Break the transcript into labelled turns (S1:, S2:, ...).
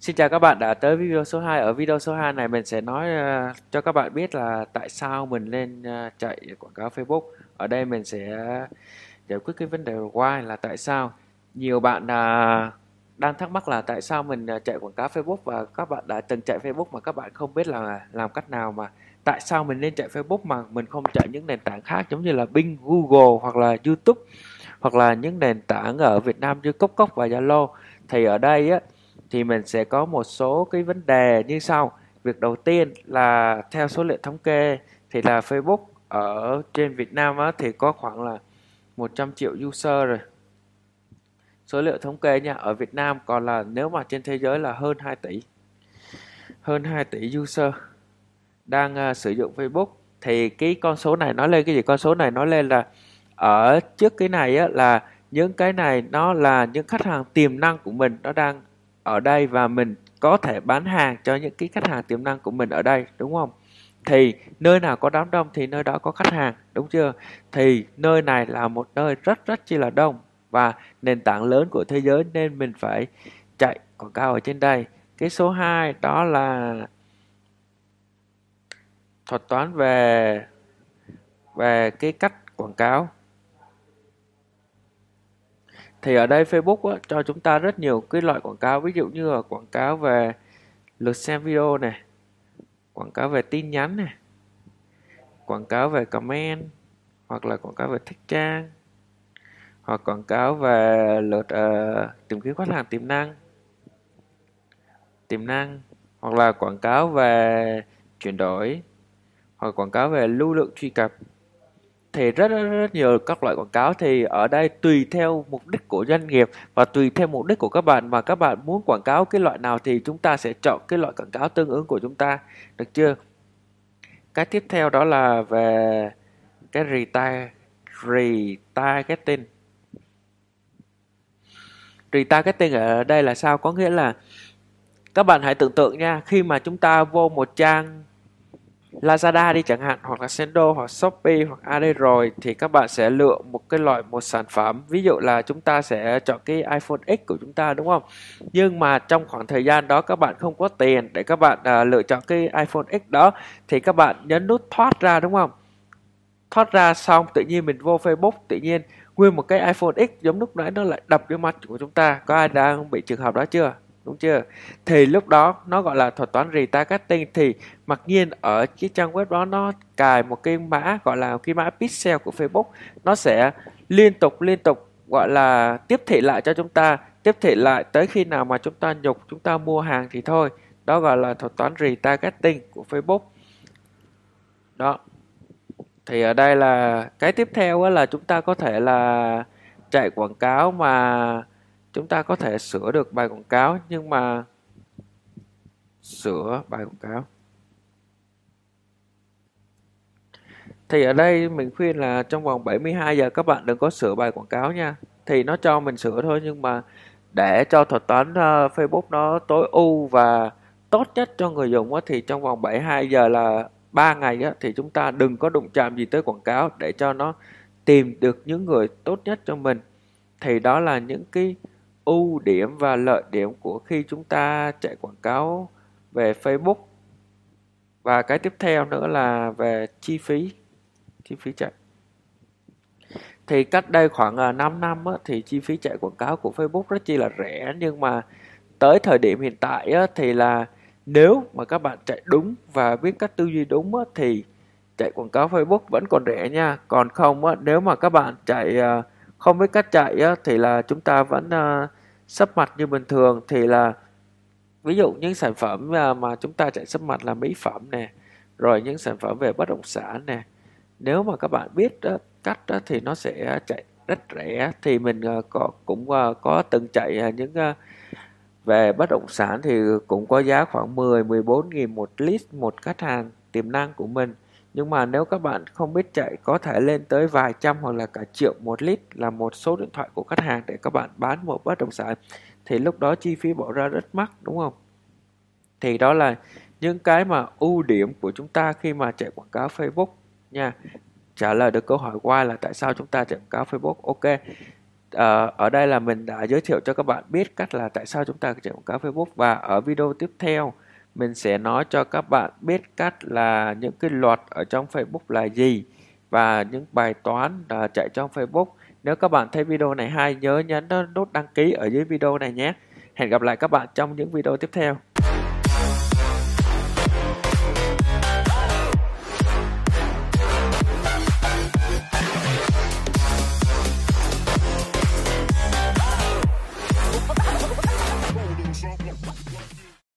S1: Xin chào các bạn đã tới video số 2. Ở video số 2 này mình sẽ nói uh, cho các bạn biết là tại sao mình lên uh, chạy quảng cáo Facebook. Ở đây mình sẽ giải quyết cái vấn đề why là tại sao. Nhiều bạn uh, đang thắc mắc là tại sao mình à, chạy quảng cáo Facebook và các bạn đã từng chạy Facebook mà các bạn không biết là làm cách nào mà tại sao mình nên chạy Facebook mà mình không chạy những nền tảng khác giống như là Bing, Google hoặc là YouTube hoặc là những nền tảng ở Việt Nam như Cốc Cốc và Zalo. Thì ở đây á thì mình sẽ có một số cái vấn đề như sau. Việc đầu tiên là theo số liệu thống kê thì là Facebook ở trên Việt Nam á, thì có khoảng là 100 triệu user rồi. Số liệu thống kê nha, ở Việt Nam còn là nếu mà trên thế giới là hơn 2 tỷ. Hơn 2 tỷ user đang uh, sử dụng Facebook thì cái con số này nói lên cái gì? Con số này nói lên là ở trước cái này á, là những cái này nó là những khách hàng tiềm năng của mình nó đang ở đây và mình có thể bán hàng cho những cái khách hàng tiềm năng của mình ở đây, đúng không? Thì nơi nào có đám đông thì nơi đó có khách hàng, đúng chưa? Thì nơi này là một nơi rất rất chi là đông và nền tảng lớn của thế giới nên mình phải chạy quảng cáo ở trên đây. Cái số 2 đó là thuật toán về về cái cách quảng cáo thì ở đây Facebook á, cho chúng ta rất nhiều cái loại quảng cáo. Ví dụ như là quảng cáo về lượt xem video này quảng cáo về tin nhắn này quảng cáo về comment hoặc là quảng cáo về thích trang hoặc quảng cáo về lượt uh, tìm kiếm khách hàng tiềm năng tiềm năng hoặc là quảng cáo về chuyển đổi hoặc quảng cáo về lưu lượng truy cập thì rất, rất rất nhiều các loại quảng cáo. Thì ở đây tùy theo mục đích của doanh nghiệp và tùy theo mục đích của các bạn. Mà các bạn muốn quảng cáo cái loại nào thì chúng ta sẽ chọn cái loại quảng cáo tương ứng của chúng ta. Được chưa? Cái tiếp theo đó là về cái retargeting retargeting. Retargeting ở đây là sao? Có nghĩa là các bạn hãy tưởng tượng nha khi mà chúng ta vô một trang Lazada đi chẳng hạn hoặc là Sendo hoặc Shopee hoặc AD rồi thì các bạn sẽ lựa một cái loại một sản phẩm. Ví dụ là chúng ta sẽ chọn cái iPhone X của chúng ta đúng không? Nhưng mà trong khoảng thời gian đó các bạn không có tiền để các bạn à, lựa chọn cái iPhone X đó thì các bạn nhấn nút thoát ra đúng không? Thoát ra xong tự nhiên mình vô Facebook tự nhiên nguyên một cái iPhone X giống lúc nãy nó lại đập vô mặt của chúng ta. Có ai đang bị trường hợp đó chưa? Đúng chưa? Thì lúc đó nó gọi là thuật toán retargeting thì mặc nhiên ở cái trang web đó nó cài một cái mã gọi là cái mã pixel của Facebook. Nó sẽ liên tục liên tục gọi là tiếp thị lại cho chúng ta, tiếp thị lại tới khi nào mà chúng ta nhục, chúng ta mua hàng thì thôi. Đó gọi là thuật toán retargeting của Facebook. Đó. Thì ở đây là cái tiếp theo là chúng ta có thể là chạy quảng cáo mà chúng ta có thể sửa được bài quảng cáo nhưng mà sửa bài quảng cáo. Thì ở đây mình khuyên là trong vòng 72 giờ các bạn đừng có sửa bài quảng cáo nha. Thì nó cho mình sửa thôi nhưng mà để cho thuật toán uh, Facebook nó tối ưu và tốt nhất cho người dùng á, thì trong vòng 72 giờ là 3 ngày á, thì chúng ta đừng có đụng chạm gì tới quảng cáo để cho nó tìm được những người tốt nhất cho mình. Thì đó là những cái ưu điểm và lợi điểm của khi chúng ta chạy quảng cáo về Facebook. Và cái tiếp theo nữa là về chi phí chi phí chạy. Thì cách đây khoảng à, 5 năm á, thì chi phí chạy quảng cáo của Facebook rất chi là rẻ. Nhưng mà tới thời điểm hiện tại á, thì là nếu mà các bạn chạy đúng và biết cách tư duy đúng á, thì chạy quảng cáo Facebook vẫn còn rẻ nha. Còn không á, nếu mà các bạn chạy à, không biết cách chạy á, thì là chúng ta vẫn uh, sấp mặt như bình thường thì là ví dụ những sản phẩm à, mà, chúng ta chạy sấp mặt là mỹ phẩm nè rồi những sản phẩm về bất động sản nè. Nếu mà các bạn biết đó, cách đó, thì nó sẽ chạy rất rẻ. Thì mình à, có cũng à, có từng chạy những về bất động sản thì cũng có giá khoảng 10 14 nghìn một lít một khách hàng tiềm năng của mình nhưng mà nếu các bạn không biết chạy có thể lên tới vài trăm hoặc là cả triệu một lít là một số điện thoại của khách hàng để các bạn bán một bất động sản. Thì lúc đó chi phí bỏ ra rất mắc đúng không? Thì đó là những cái mà ưu điểm của chúng ta khi mà chạy quảng cáo Facebook nha. Trả lời được câu hỏi qua là tại sao chúng ta chạy quảng cáo Facebook? Ok. À, ở đây là mình đã giới thiệu cho các bạn biết cách là tại sao chúng ta chạy quảng cáo Facebook và ở video tiếp theo mình sẽ nói cho các bạn biết cách là những cái luật ở trong Facebook là gì và những bài toán uh, chạy trong Facebook. Nếu các bạn thấy video này hay nhớ nhấn nút đăng ký ở dưới video này nhé. Hẹn gặp lại các bạn trong những video tiếp theo.